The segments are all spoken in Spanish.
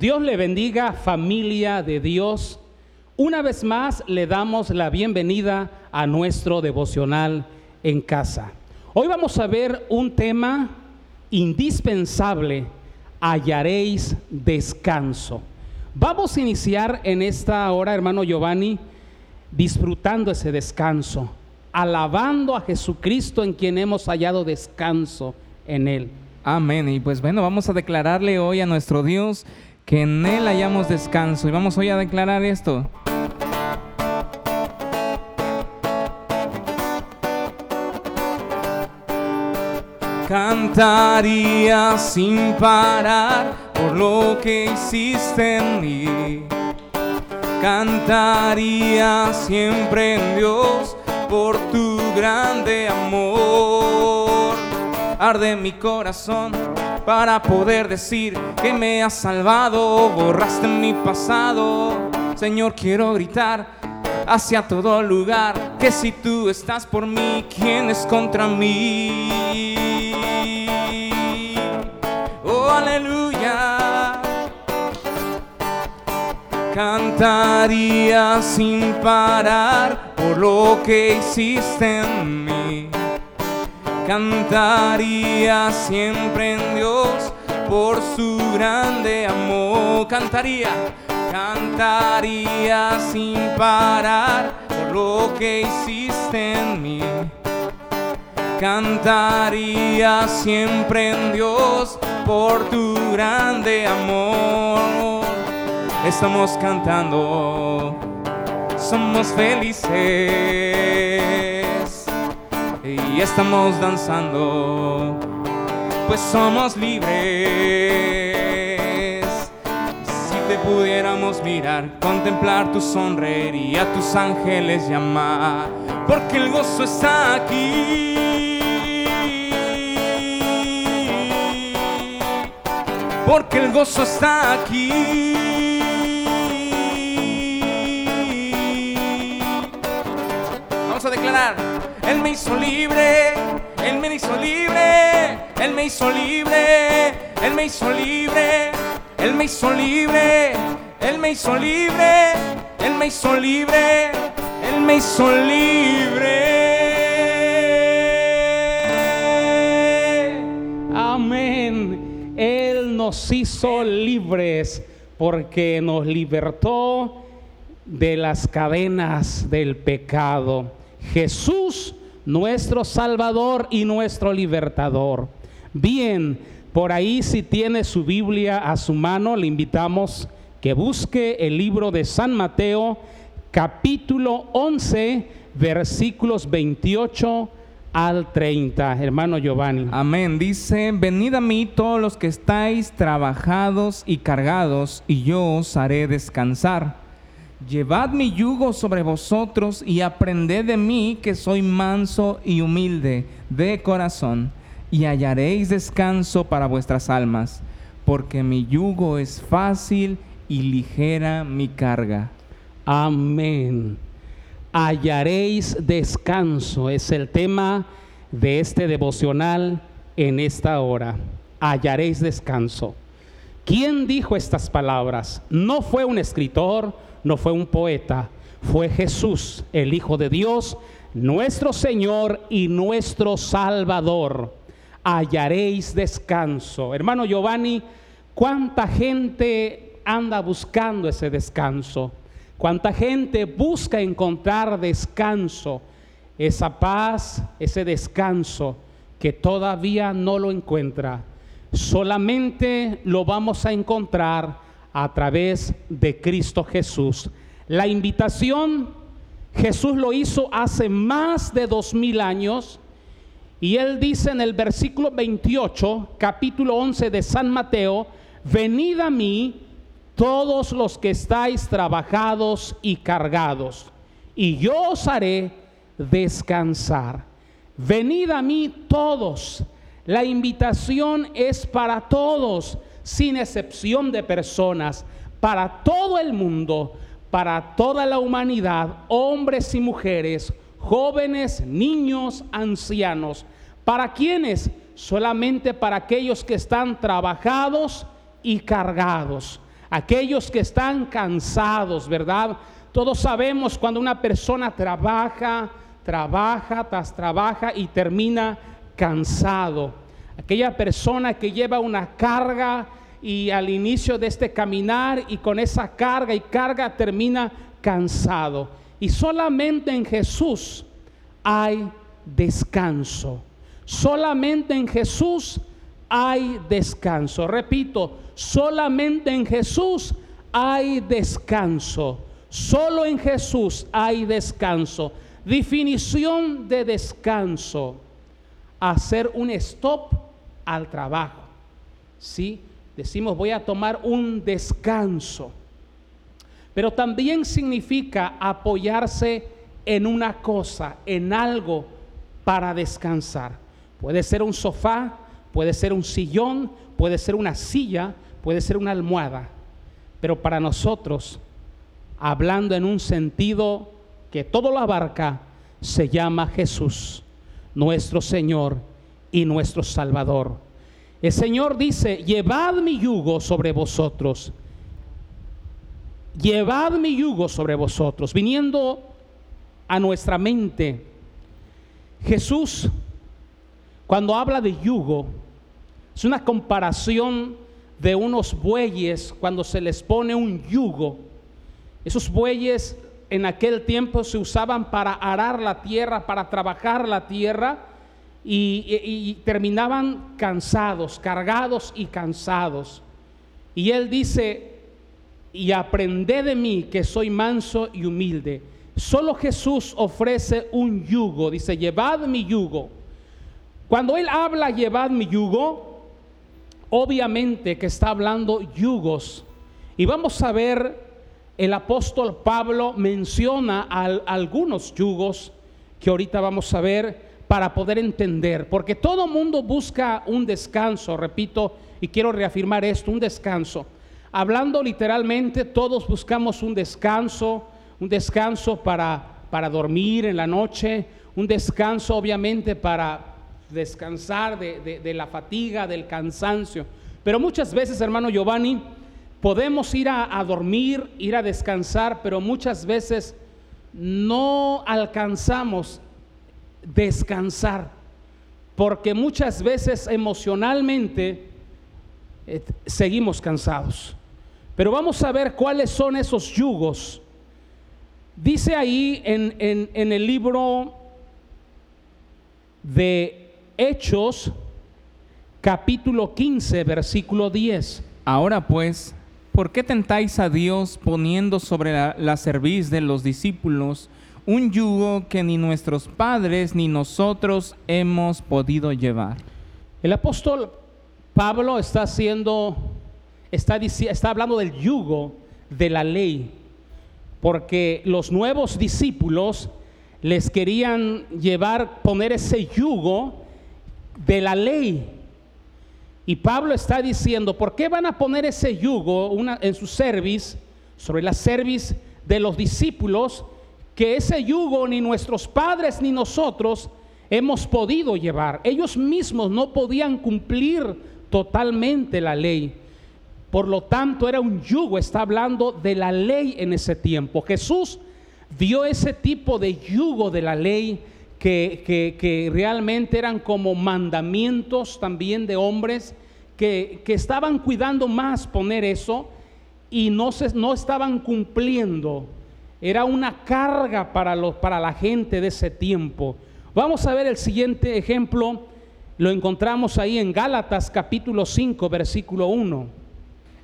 Dios le bendiga familia de Dios. Una vez más le damos la bienvenida a nuestro devocional en casa. Hoy vamos a ver un tema indispensable, hallaréis descanso. Vamos a iniciar en esta hora, hermano Giovanni, disfrutando ese descanso, alabando a Jesucristo en quien hemos hallado descanso en Él. Amén. Y pues bueno, vamos a declararle hoy a nuestro Dios que en Él hallamos descanso. Y vamos hoy a declarar esto. Cantaría sin parar por lo que hiciste en mí. Cantaría siempre en Dios por tu grande amor. Arde mi corazón para poder decir que me has salvado, borraste mi pasado. Señor, quiero gritar hacia todo lugar que si tú estás por mí, ¿quién es contra mí? Oh, aleluya. Cantaría sin parar por lo que hiciste en mí cantaría siempre en Dios por su grande amor. Cantaría, cantaría sin parar por lo que hiciste en mí. Cantaría siempre en Dios por tu grande amor. Estamos cantando, somos felices y estamos danzando, pues somos libres. Si te pudiéramos mirar, contemplar tu sonreír y a tus ángeles llamar, porque el gozo está aquí. Porque el gozo está aquí. Vamos a declarar. Él me hizo libre, Él me hizo libre, Él me hizo libre, Él me hizo libre, Él me hizo libre, Él me hizo libre, Él me hizo libre, Él me hizo libre. Amén. Él nos hizo libres porque nos libertó de las cadenas del pecado. Jesús nuestro Salvador y nuestro Libertador. Bien, por ahí si tiene su Biblia a su mano, le invitamos que busque el libro de San Mateo, capítulo 11, versículos 28 al 30. Hermano Giovanni. Amén. Dice, venid a mí todos los que estáis trabajados y cargados, y yo os haré descansar. Llevad mi yugo sobre vosotros y aprended de mí que soy manso y humilde de corazón, y hallaréis descanso para vuestras almas, porque mi yugo es fácil y ligera mi carga. Amén. Hallaréis descanso es el tema de este devocional en esta hora. Hallaréis descanso. ¿Quién dijo estas palabras? No fue un escritor, no fue un poeta, fue Jesús, el Hijo de Dios, nuestro Señor y nuestro Salvador. Hallaréis descanso. Hermano Giovanni, ¿cuánta gente anda buscando ese descanso? ¿Cuánta gente busca encontrar descanso? Esa paz, ese descanso que todavía no lo encuentra. Solamente lo vamos a encontrar a través de Cristo Jesús. La invitación Jesús lo hizo hace más de dos mil años y él dice en el versículo 28, capítulo 11 de San Mateo, venid a mí todos los que estáis trabajados y cargados, y yo os haré descansar. Venid a mí todos. La invitación es para todos sin excepción de personas, para todo el mundo, para toda la humanidad, hombres y mujeres, jóvenes, niños, ancianos. ¿Para quienes? Solamente para aquellos que están trabajados y cargados. aquellos que están cansados, ¿verdad? Todos sabemos cuando una persona trabaja, trabaja, tras trabaja y termina cansado. Aquella persona que lleva una carga y al inicio de este caminar y con esa carga y carga termina cansado. Y solamente en Jesús hay descanso. Solamente en Jesús hay descanso. Repito, solamente en Jesús hay descanso. Solo en Jesús hay descanso. Definición de descanso. Hacer un stop al trabajo. ¿Sí? Decimos voy a tomar un descanso. Pero también significa apoyarse en una cosa, en algo para descansar. Puede ser un sofá, puede ser un sillón, puede ser una silla, puede ser una almohada. Pero para nosotros, hablando en un sentido que todo lo abarca, se llama Jesús, nuestro Señor y nuestro Salvador. El Señor dice, llevad mi yugo sobre vosotros. Llevad mi yugo sobre vosotros, viniendo a nuestra mente. Jesús, cuando habla de yugo, es una comparación de unos bueyes cuando se les pone un yugo. Esos bueyes en aquel tiempo se usaban para arar la tierra, para trabajar la tierra y, terminaban cansados, cargados y cansados. Y él dice, y aprended de mí que soy manso y humilde Solo Jesús ofrece un yugo, dice, llevad mi yugo. Cuando Él habla, llevad mi yugo, obviamente que está hablando yugos. Y vamos a ver, el apóstol Pablo menciona algunos yugos que ahorita vamos a ver para poder entender, porque todo mundo busca un descanso, repito, y quiero reafirmar esto, un descanso. Hablando literalmente, todos buscamos un descanso, un descanso para, para dormir en la noche, un descanso obviamente para descansar de, la fatiga, del cansancio. Pero muchas veces, hermano Giovanni, podemos ir a, a, dormir, ir a descansar, pero muchas veces no alcanzamos descansar, porque muchas veces emocionalmente eh, seguimos cansados. Pero vamos a ver cuáles son esos yugos Dice ahí en, en, el libro de Hechos, capítulo 15, versículo 10. Ahora pues, ¿por qué tentáis a Dios poniendo sobre la, la cerviz de los discípulos un yugo que ni nuestros padres ni nosotros hemos podido llevar? El apóstol Pablo está haciendo, está, está hablando del yugo de la ley porque los nuevos discípulos les querían llevar, poner ese yugo de la ley. Y Pablo está diciendo, ¿por qué van a poner ese yugo en su cerviz, sobre la cerviz de los discípulos, que ese yugo ni nuestros padres ni nosotros hemos podido llevar? Ellos mismos no podían cumplir totalmente la ley. Por lo tanto, era un yugo, está hablando de la ley en ese tiempo. Jesús vio ese tipo de yugo de la ley que, realmente eran como mandamientos también de hombres que, estaban cuidando más poner eso y no, se, no estaban cumpliendo. Era una carga para, los, para la gente de ese tiempo. Vamos a ver el siguiente ejemplo. Lo encontramos ahí en Gálatas capítulo 5, versículo 1.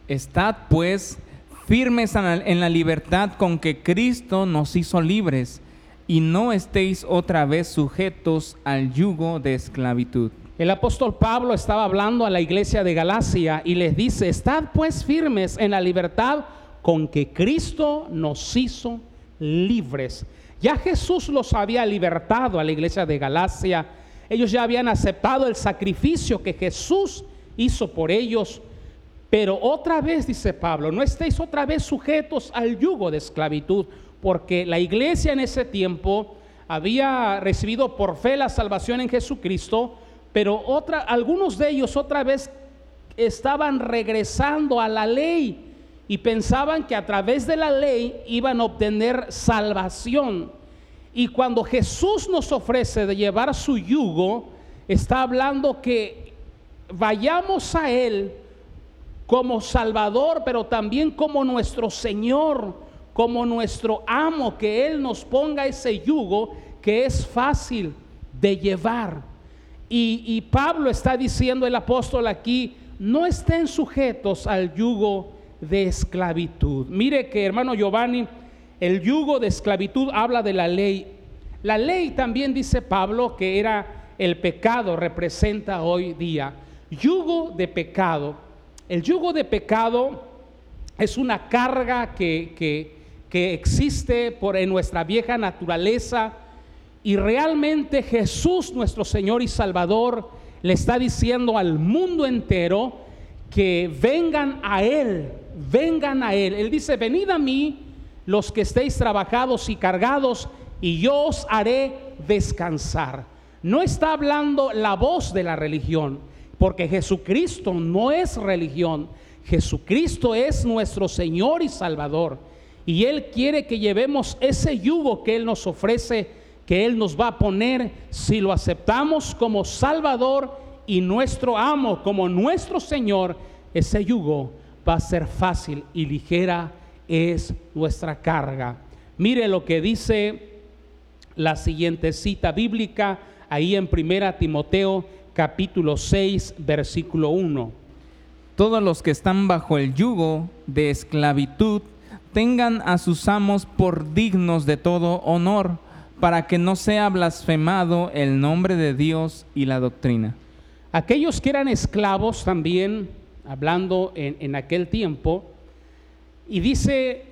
Estad pues firmes en la libertad con que Cristo nos hizo libres y no estéis otra vez sujetos al yugo de esclavitud. El apóstol Pablo estaba hablando a la iglesia de Galacia y les dice, estad pues firmes en la libertad con que Cristo nos hizo libres. Ya Jesús los había libertado a la iglesia de Galacia. Ellos ya habían aceptado el sacrificio que Jesús hizo por ellos pero otra vez, dice Pablo, no estéis otra vez sujetos al yugo de esclavitud, porque la iglesia en ese tiempo había recibido por fe la salvación en Jesucristo, pero otra, algunos de ellos otra vez estaban regresando a la ley y pensaban que a través de la ley iban a obtener salvación. Y cuando Jesús nos ofrece de llevar su yugo, está hablando que vayamos a Él como Salvador, pero también como nuestro Señor, como nuestro amo, que Él nos ponga ese yugo que es fácil de llevar. Y, Pablo está diciendo, el apóstol aquí, no estén sujetos al yugo de esclavitud. Mire que hermano Giovanni, el yugo de esclavitud habla de la ley. La ley también dice Pablo que era el pecado, representa hoy día. Yugo de pecado. El yugo de pecado es una carga que, que, que existe por en nuestra vieja naturaleza y realmente Jesús, nuestro Señor y Salvador, le está diciendo al mundo entero que vengan a Él, vengan a Él. Él dice, venid a mí los que estéis trabajados y cargados, y yo os haré descansar. No está hablando la voz de la religión, porque Jesucristo no es religión. Jesucristo es nuestro Señor y Salvador. Y Él quiere que llevemos ese yugo que Él nos ofrece que Él nos va a poner si lo aceptamos como Salvador y nuestro amo, como nuestro Señor, ese yugo va a ser fácil y ligera es nuestra carga. Mire lo que dice la siguiente cita bíblica ahí en Primera Timoteo capítulo 6 versículo 1. Todos los que están bajo el yugo de esclavitud tengan a sus amos por dignos de todo honor para que no sea blasfemado el nombre de Dios y la doctrina. Aquellos que eran esclavos también, hablando en, aquel tiempo, y dice,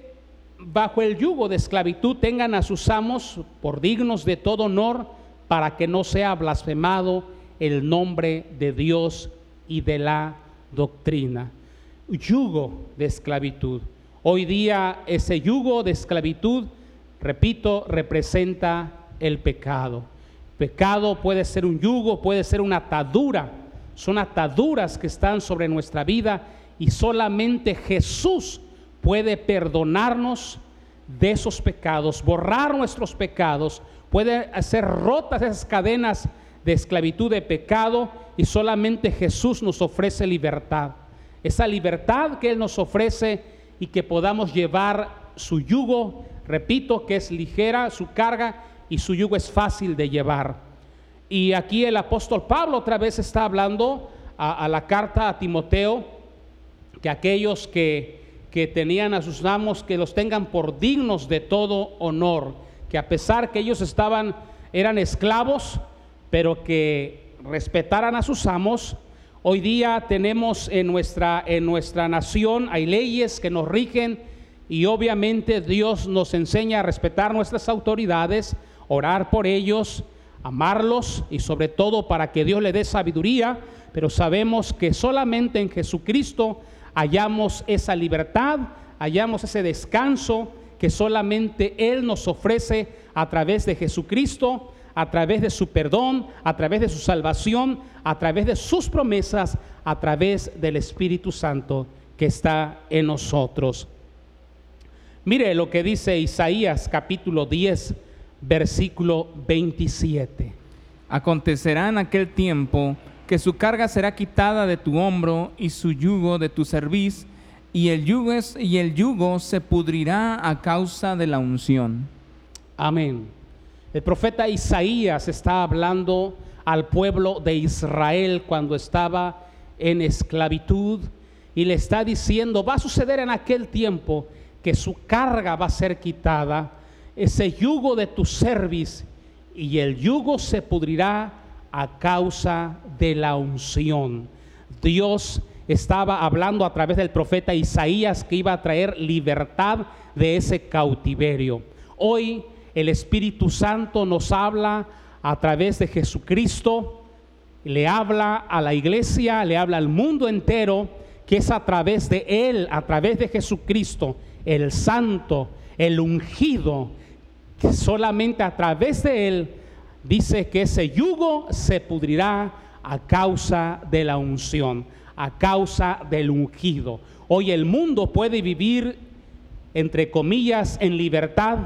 bajo el yugo de esclavitud tengan a sus amos por dignos de todo honor, para que no sea blasfemado el nombre de Dios y de la doctrina. Yugo de esclavitud. Hoy día ese yugo de esclavitud repito, representa el pecado. Pecado puede ser un yugo, puede ser una atadura. Son ataduras que están sobre nuestra vida y solamente Jesús puede perdonarnos de esos pecados, borrar nuestros pecados, puede hacer rotas esas cadenas de esclavitud de pecado y solamente Jesús nos ofrece libertad. Esa libertad que Él nos ofrece y que podamos llevar su yugo Repito que es ligera su carga y su yugo es fácil de llevar. Y aquí el apóstol Pablo otra vez está hablando a, la carta a Timoteo, que aquellos que, que tenían a sus amos, que los tengan por dignos de todo honor, que a pesar que ellos estaban, eran esclavos, pero que respetaran a sus amos. Hoy día tenemos en nuestra, en nuestra nación, hay leyes que nos rigen y obviamente Dios nos enseña a respetar nuestras autoridades, orar por ellos, amarlos y sobre todo para que Dios le dé sabiduría, pero sabemos que solamente en Jesucristo hallamos esa libertad, hallamos ese descanso que solamente Él nos ofrece a través de Jesucristo, a través de su perdón, a través de su salvación, a través de sus promesas, a través del Espíritu Santo que está en nosotros. Mire lo que dice Isaías capítulo 10, versículo 27. Acontecerá en aquel tiempo que su carga será quitada de tu hombro y su yugo de tu cerviz, y el yugo, es, y el yugo se pudrirá a causa de la unción. Amén. El profeta Isaías está hablando al pueblo de Israel cuando estaba en esclavitud y le está diciendo, va a suceder en aquel tiempo que su carga va a ser quitada, ese yugo de tu cerviz, y el yugo se pudrirá a causa de la unción. Dios estaba hablando a través del profeta Isaías que iba a traer libertad de ese cautiverio. Hoy el Espíritu Santo nos habla a través de Jesucristo, le habla a la iglesia, le habla al mundo entero, que es a través de Él, a través de Jesucristo, el santo, el ungido, solamente a través de él dice que ese yugo se pudrirá a causa de la unción. a causa del ungido. Hoy el mundo puede vivir, entre comillas, en libertad,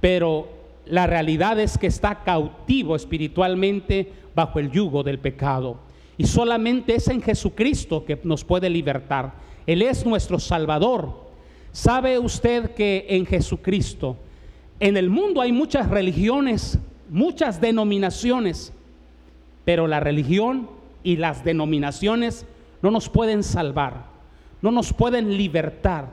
pero la realidad es que está cautivo espiritualmente bajo el yugo del pecado. Y solamente es en Jesucristo que nos puede libertar. Él es nuestro Salvador. ¿Sabe usted que en Jesucristo, en el mundo hay muchas religiones, muchas denominaciones, pero la religión y las denominaciones no nos pueden salvar, no nos pueden libertar.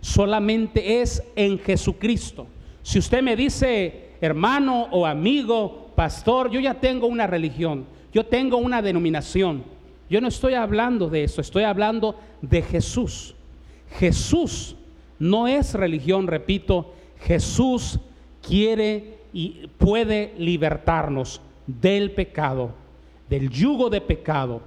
Solamente es en Jesucristo. Si usted me dice, hermano o amigo, pastor, yo ya tengo una religión, yo tengo una denominación, yo no estoy hablando de eso, estoy hablando de Jesús. Jesús no es religión, repito, Jesús quiere y puede libertarnos del pecado, del yugo de pecado.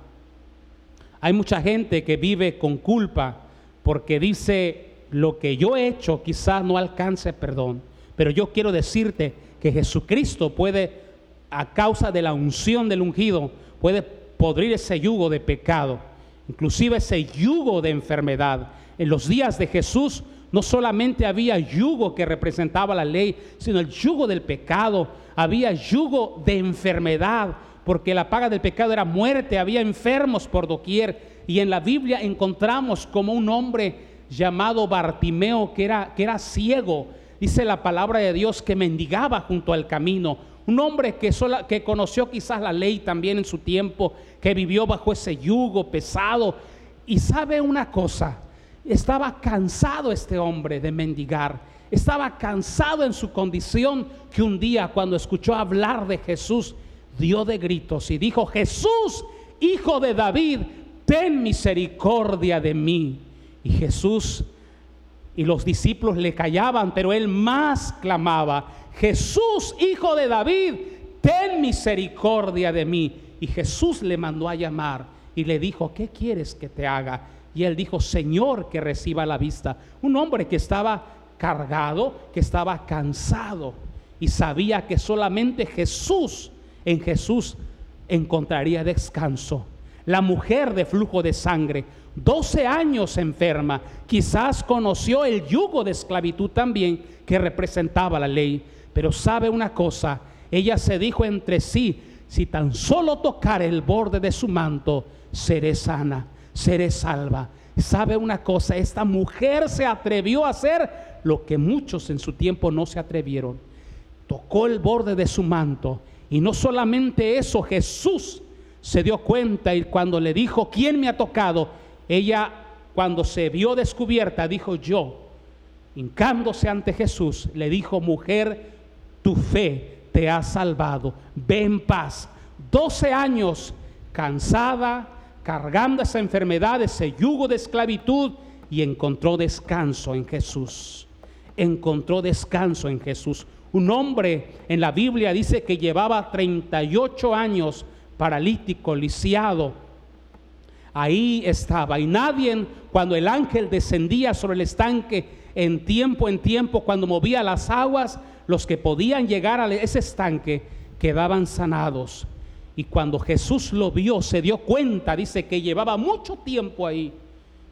Hay mucha gente que vive con culpa porque dice, lo que yo he hecho quizás no alcance perdón, pero yo quiero decirte que Jesucristo puede, a causa de la unción del ungido, puede podrir ese yugo de pecado, inclusive ese yugo de enfermedad. En los días de Jesús no solamente había yugo que representaba la ley, sino el yugo del pecado, había yugo de enfermedad, porque la paga del pecado era muerte, había enfermos por doquier. Y en la Biblia encontramos como un hombre llamado Bartimeo, que era, que era ciego, dice la palabra de Dios, que mendigaba junto al camino. Un hombre que, que conoció quizás la ley también en su tiempo, que vivió bajo ese yugo pesado. Y sabe una cosa, estaba cansado este hombre de mendigar. Estaba cansado en su condición que un día cuando escuchó hablar de Jesús, dio de gritos y dijo, Jesús, hijo de David, ten misericordia de mí. Y Jesús y los discípulos le callaban, pero él más clamaba, Jesús, hijo de David, ten misericordia de mí. Y Jesús le mandó a llamar y le dijo, ¿qué quieres que te haga? Y él dijo, Señor, que reciba la vista. Un hombre que estaba cargado, que estaba cansado y sabía que solamente Jesús en Jesús encontraría descanso. La mujer de flujo de sangre, 12 años enferma, quizás conoció el yugo de esclavitud también que representaba la ley. Pero sabe una cosa, ella se dijo entre sí, si tan solo tocar el borde de su manto, seré sana, seré salva. Sabe una cosa, esta mujer se atrevió a hacer lo que muchos en su tiempo no se atrevieron. Tocó el borde de su manto y no solamente eso, Jesús se dio cuenta y cuando le dijo, ¿quién me ha tocado? Ella, cuando se vio descubierta, dijo yo, hincándose ante Jesús, le dijo, mujer, tu fe te ha salvado, ve en paz. 12 años cansada, cargando esa enfermedad, ese yugo de esclavitud, y encontró descanso en Jesús. Encontró descanso en Jesús. Un hombre en la Biblia dice que llevaba 38 años paralítico, lisiado. Ahí estaba. Y nadie, cuando el ángel descendía sobre el estanque, en tiempo en tiempo, cuando movía las aguas, los que podían llegar a ese estanque quedaban sanados. Y cuando Jesús lo vio, se dio cuenta, dice que llevaba mucho tiempo ahí,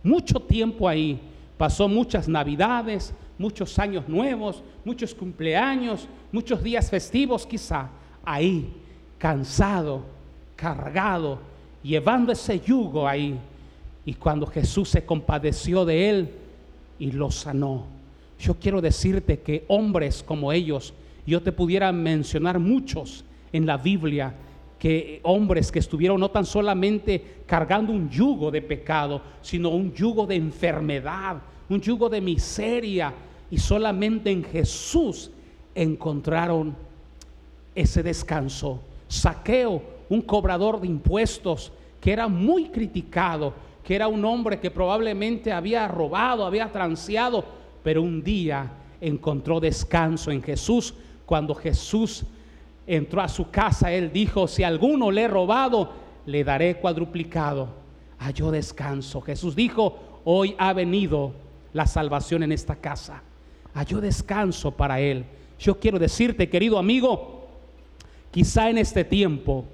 mucho tiempo ahí. Pasó muchas navidades, muchos años nuevos, muchos cumpleaños, muchos días festivos quizá, ahí, cansado, cargado, llevando ese yugo ahí. Y cuando Jesús se compadeció de él y lo sanó. Yo quiero decirte que hombres como ellos, yo te pudiera mencionar muchos en la Biblia, que hombres que estuvieron no tan solamente cargando un yugo de pecado, sino un yugo de enfermedad, un yugo de miseria, y solamente en Jesús encontraron ese descanso. Saqueo, un cobrador de impuestos que era muy criticado, que era un hombre que probablemente había robado, había transeado, pero un día encontró descanso en Jesús. Cuando Jesús entró a su casa, él dijo, si alguno le he robado, le daré cuadruplicado. Halló descanso. Jesús dijo, hoy ha venido la salvación en esta casa halló descanso para él. Yo quiero decirte, querido amigo, quizá en este tiempo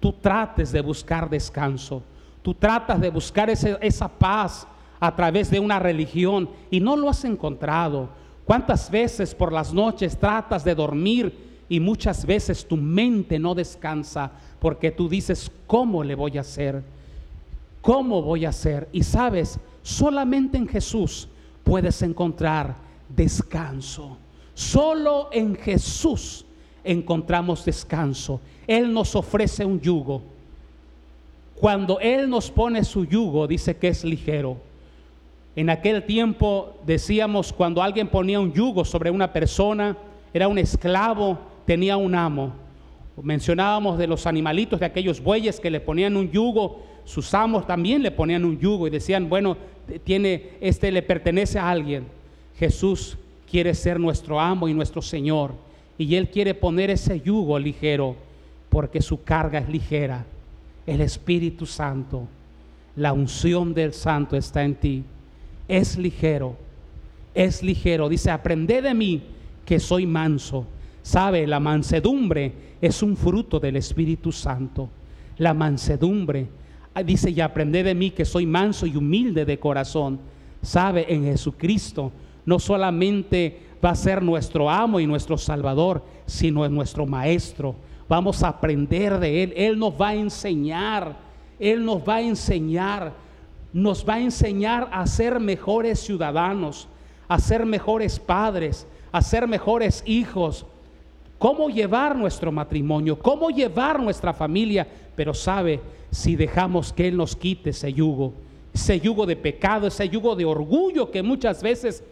tú trates de buscar descanso, Tú tratas de buscar esa paz a través de una religión y no lo has encontrado. ¿Cuántas veces por las noches tratas de dormir y muchas veces tu mente no descansa porque tú dices, ¿cómo le voy a hacer? ¿Cómo voy a hacer? Y sabes, solamente en Jesús puedes encontrar descanso. Solo en Jesús encontramos descanso. Él nos ofrece un yugo. Cuando Él nos pone su yugo, dice que es ligero. En aquel tiempo decíamos, cuando alguien ponía un yugo sobre una persona, era un esclavo, tenía un amo. Mencionábamos de los animalitos, de aquellos bueyes que le ponían un yugo, sus amos también le ponían un yugo y decían, bueno, tiene este le pertenece a alguien. Jesús quiere ser nuestro amo y nuestro Señor y él quiere poner ese yugo ligero porque su carga es ligera. El Espíritu Santo, la unción del Santo está en ti. Es ligero, es ligero. Dice, aprended de mí que soy manso. Sabe, la mansedumbre es un fruto del Espíritu Santo. La mansedumbre. Ah, Dice, y aprended de mí que soy manso y humilde de corazón. Sabe, en Jesucristo no solamente va a ser nuestro amo y nuestro salvador, sino es nuestro maestro. Vamos a aprender de Él. Él nos va a enseñar. Él nos va a enseñar. Nos va a enseñar a ser mejores ciudadanos, a ser mejores padres, a ser mejores hijos. Cómo llevar nuestro matrimonio, cómo llevar nuestra familia. Pero sabe, si dejamos que Él nos quite ese yugo, ese yugo de pecado, ese yugo de orgullo que muchas veces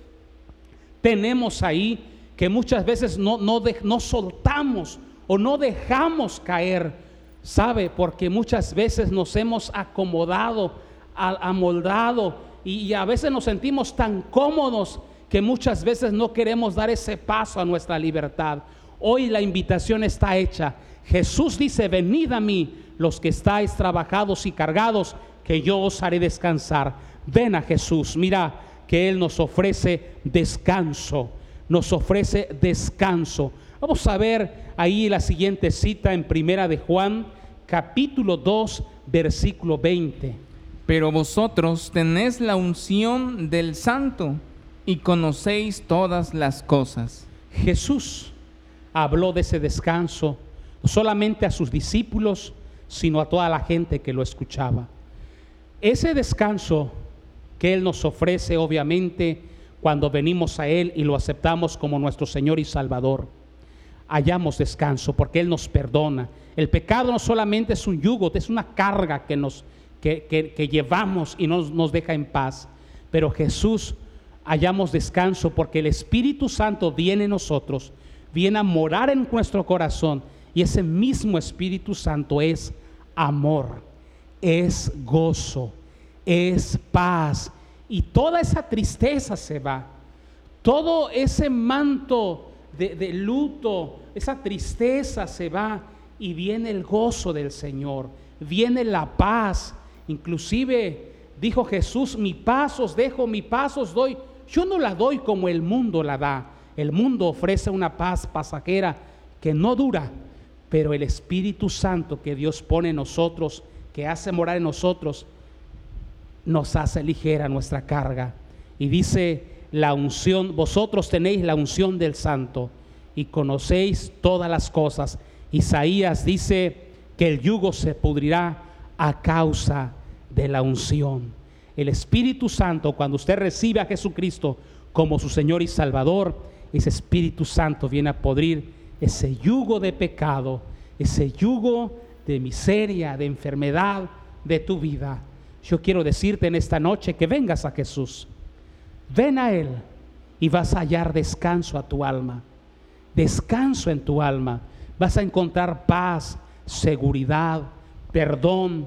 tenemos ahí, que muchas veces no, no, de- no soltamos o no dejamos caer, ¿sabe? Porque muchas veces nos hemos acomodado, amoldado y a veces nos sentimos tan cómodos que muchas veces no queremos dar ese paso a nuestra libertad. Hoy la invitación está hecha. Jesús dice, venid a mí los que estáis trabajados y cargados, que yo os haré descansar. Ven a Jesús, mira que Él nos ofrece descanso, nos ofrece descanso. Vamos a ver ahí la siguiente cita en Primera de Juan, capítulo 2, versículo 20. Pero vosotros tenéis la unción del Santo y conocéis todas las cosas. Jesús habló de ese descanso no solamente a sus discípulos, sino a toda la gente que lo escuchaba. Ese descanso que Él nos ofrece, obviamente, cuando venimos a Él y lo aceptamos como nuestro Señor y Salvador, hallamos descanso porque Él nos perdona. El pecado no solamente es un yugo, es una carga que, nos, que, que- que llevamos y nos, nos deja en paz. Pero Jesús hallamos descanso porque el Espíritu Santo viene en nosotros, viene a morar en nuestro corazón y ese mismo Espíritu Santo es amor, es gozo, es paz y toda esa tristeza se va. Todo ese manto de, luto, esa tristeza se va y viene el gozo del Señor, viene la paz. Inclusive dijo Jesús, mi paz os dejo, mi paz os doy. Yo no la doy como el mundo la da. El mundo ofrece una paz pasajera que no dura, pero el Espíritu Santo que Dios pone en nosotros, que hace morar en nosotros, nos hace ligera nuestra carga. Y dice la unción, vosotros tenéis la unción del santo y conocéis todas las cosas. Isaías dice que el yugo se pudrirá a causa de la unción. El Espíritu Santo, cuando usted recibe a Jesucristo como su Señor y Salvador, ese Espíritu Santo viene a podrir ese yugo de pecado, ese yugo de miseria, de enfermedad de tu vida. Yo quiero decirte en esta noche que vengas a Jesús. Ven a Él y vas a hallar descanso a tu alma. Descanso en tu alma. Vas a encontrar paz, seguridad, perdón,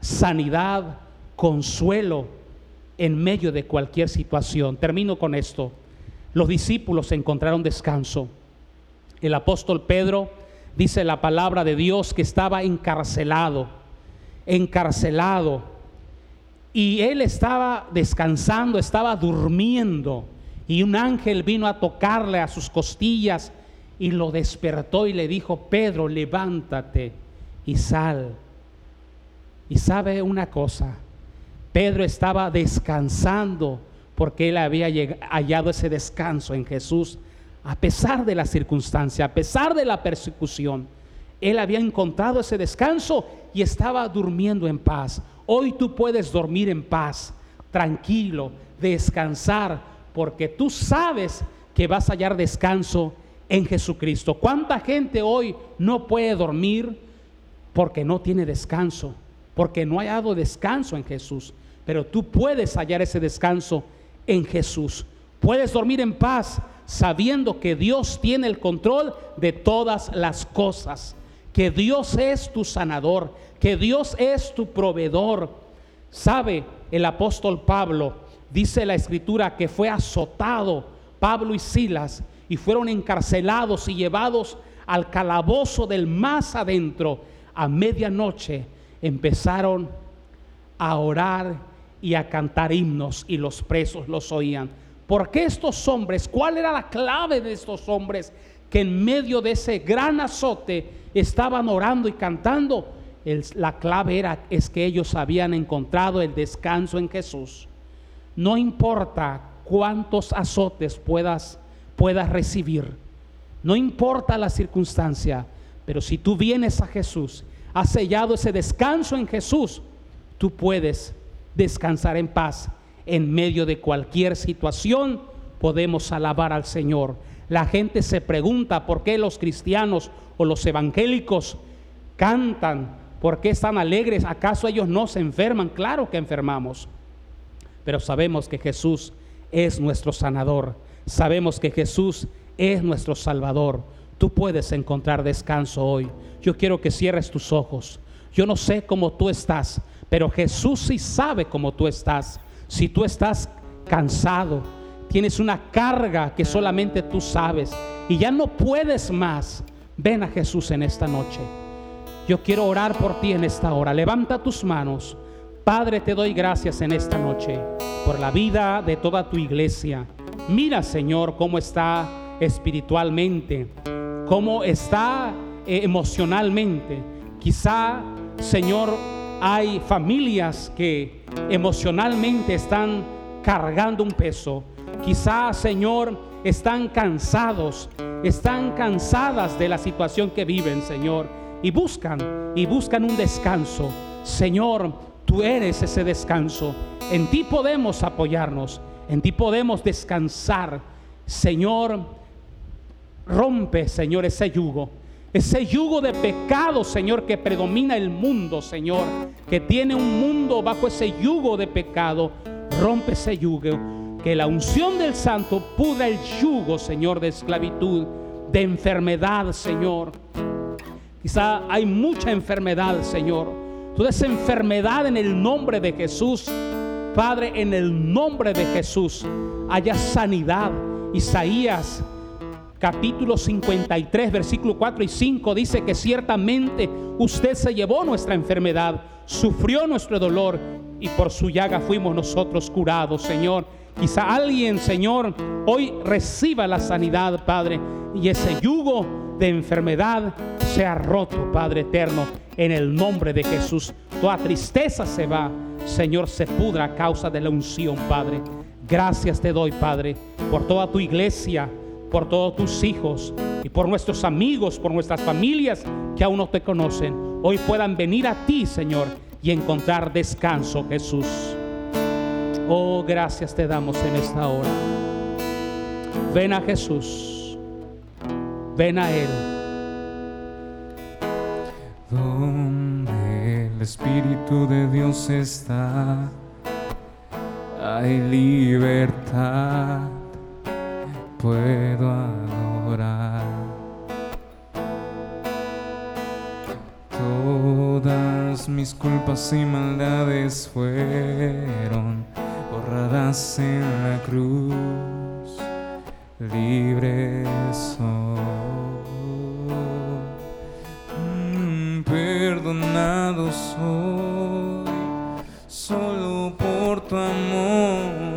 sanidad, consuelo en medio de cualquier situación. Termino con esto. Los discípulos encontraron descanso. El apóstol Pedro dice la palabra de Dios que estaba encarcelado, encarcelado. Y él estaba descansando, estaba durmiendo. Y un ángel vino a tocarle a sus costillas y lo despertó y le dijo, Pedro, levántate y sal. Y sabe una cosa, Pedro estaba descansando porque él había hallado ese descanso en Jesús, a pesar de la circunstancia, a pesar de la persecución. Él había encontrado ese descanso y estaba durmiendo en paz. Hoy tú puedes dormir en paz, tranquilo, descansar, porque tú sabes que vas a hallar descanso en Jesucristo. ¿Cuánta gente hoy no puede dormir porque no tiene descanso? Porque no ha hallado descanso en Jesús. Pero tú puedes hallar ese descanso en Jesús. Puedes dormir en paz sabiendo que Dios tiene el control de todas las cosas, que Dios es tu sanador, que Dios es tu proveedor. Sabe el apóstol Pablo, dice la escritura que fue azotado Pablo y Silas y fueron encarcelados y llevados al calabozo del más adentro. A medianoche empezaron a orar y a cantar himnos y los presos los oían. ¿Por qué estos hombres? ¿Cuál era la clave de estos hombres que en medio de ese gran azote estaban orando y cantando? la clave era es que ellos habían encontrado el descanso en Jesús. No importa cuántos azotes puedas puedas recibir. No importa la circunstancia, pero si tú vienes a Jesús, has sellado ese descanso en Jesús, tú puedes descansar en paz en medio de cualquier situación. Podemos alabar al Señor. La gente se pregunta por qué los cristianos o los evangélicos cantan, por qué están alegres, ¿acaso ellos no se enferman? Claro que enfermamos, pero sabemos que Jesús es nuestro sanador. Sabemos que Jesús es nuestro Salvador. Tú puedes encontrar descanso hoy. Yo quiero que cierres tus ojos. Yo no sé cómo tú estás, pero Jesús sí sabe cómo tú estás. Si tú estás cansado, tienes una carga que solamente tú sabes y ya no puedes más, ven a Jesús en esta noche. Yo quiero orar por ti en esta hora. Levanta tus manos. Padre, te doy gracias en esta noche por la vida de toda tu iglesia. Mira, Señor, cómo está espiritualmente, cómo está eh, emocionalmente. Quizá, Señor, hay familias que emocionalmente están cargando un peso. Quizá, Señor, están cansados, están cansadas de la situación que viven, Señor, y buscan, y buscan un descanso. Señor, tú eres ese descanso. En ti podemos apoyarnos. En ti podemos descansar. Señor, rompe, Señor, ese yugo. Ese yugo de pecado, Señor, que predomina el mundo, Señor. Que tiene un mundo bajo ese yugo de pecado. Rompe ese yugo. Que la unción del santo pudra el yugo, Señor, de esclavitud, de enfermedad, Señor. Quizá hay mucha enfermedad, Señor. Toda esa enfermedad en el nombre de Jesús Padre, en el nombre de Jesús, haya sanidad. Isaías capítulo 53, versículo 4 y 5 dice que ciertamente usted se llevó nuestra enfermedad, sufrió nuestro dolor y por su llaga fuimos nosotros curados, Señor. Quizá alguien, Señor, hoy reciba la sanidad, Padre, y ese yugo de enfermedad sea roto, Padre eterno, en el nombre de Jesús. Toda tristeza se va Señor, se pudra a causa de la unción, Padre. Gracias te doy, Padre, por toda tu iglesia, por todos tus hijos y por nuestros amigos, por nuestras familias que aún no te conocen. Hoy puedan venir a ti, Señor, y encontrar descanso, Jesús. Oh, gracias te damos en esta hora. Ven a Jesús. Ven a Él. Espíritu de Dios está, hay libertad, puedo adorar. Todas mis culpas y maldades fueron borradas en la cruz, libre soy. perdonado soy, solo por tu amor.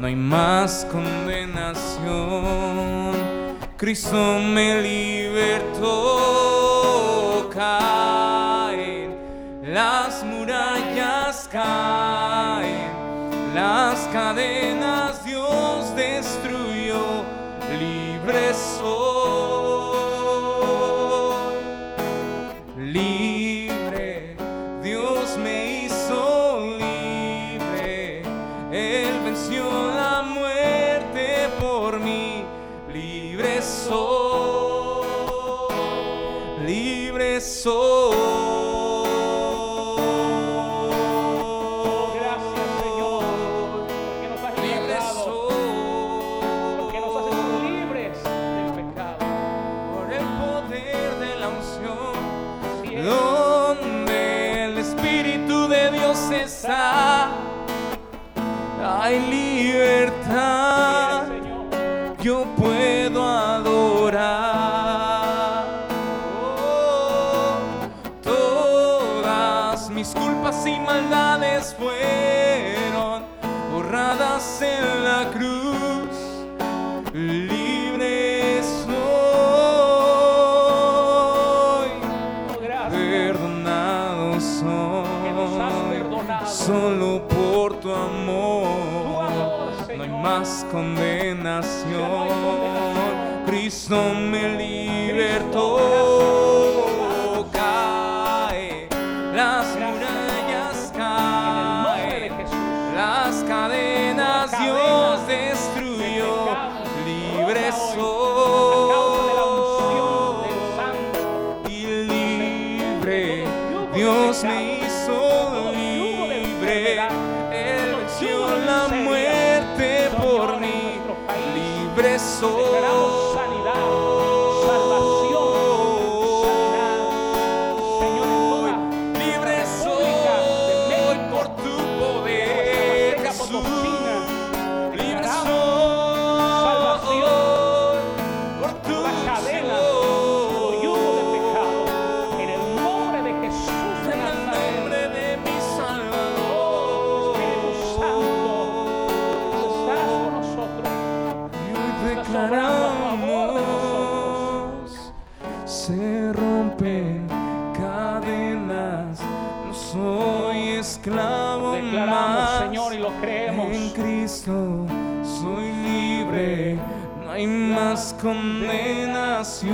No hay más condenación, Cristo me libertó. Caen las murallas caen, las cadenas Dios destruyó, libre soy. Libre, más condenación. Cristo me libertó. Se rompen cadenas, no soy esclavo Declaramos, más. Señor, y lo creemos. En Cristo soy libre, no hay más condenación.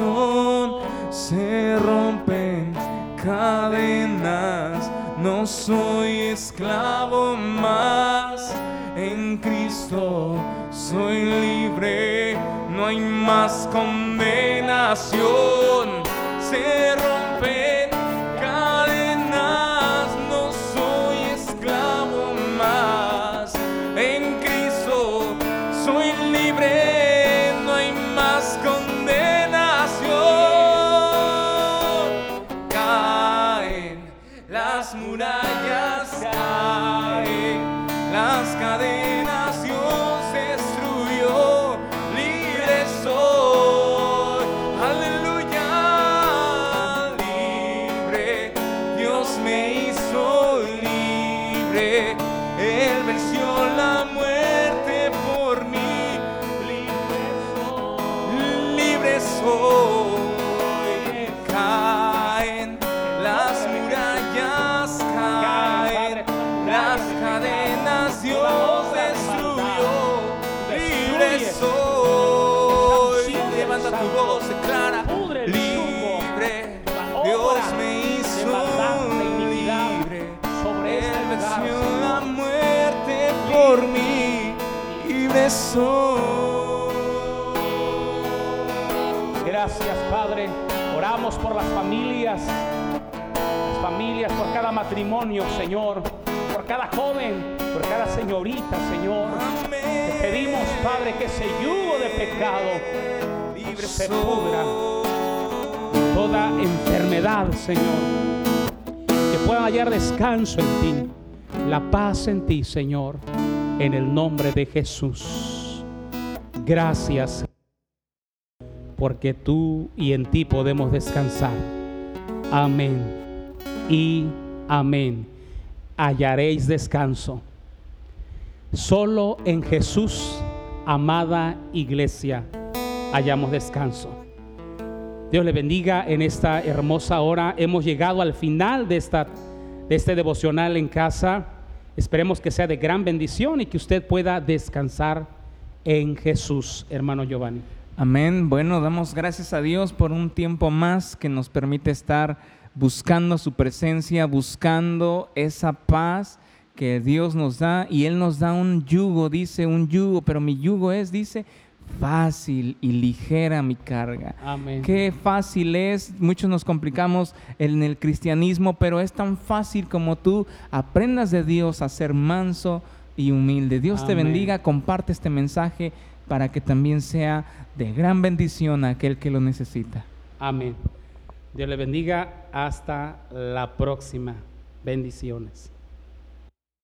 Se rompen cadenas, no soy esclavo más. En Cristo soy libre, no hay más condenación. Se Por las familias, las familias, por cada matrimonio, Señor, por cada joven, por cada señorita, Señor. Te pedimos, Padre, que ese yugo de pecado libre se pudra. toda enfermedad, Señor. Que puedan hallar descanso en ti, la paz en ti, Señor, en el nombre de Jesús. Gracias, porque tú y en ti podemos descansar. Amén y amén. Hallaréis descanso. Solo en Jesús, amada iglesia, hallamos descanso. Dios le bendiga en esta hermosa hora. Hemos llegado al final de esta, de este devocional en casa. Esperemos que sea de gran bendición y que usted pueda descansar en Jesús, hermano Giovanni. Amén. Bueno, damos gracias a Dios por un tiempo más que nos permite estar buscando su presencia, buscando esa paz que Dios nos da y Él nos da un yugo, dice un yugo, pero mi yugo es, dice, fácil y ligera mi carga. Amén. Qué fácil es, muchos nos complicamos en el cristianismo, pero es tan fácil como tú aprendas de Dios a ser manso y humilde. Dios te bendiga, comparte este mensaje para que también sea de gran bendición a aquel que lo necesita. Amén. Dios le bendiga. Hasta la próxima. Bendiciones.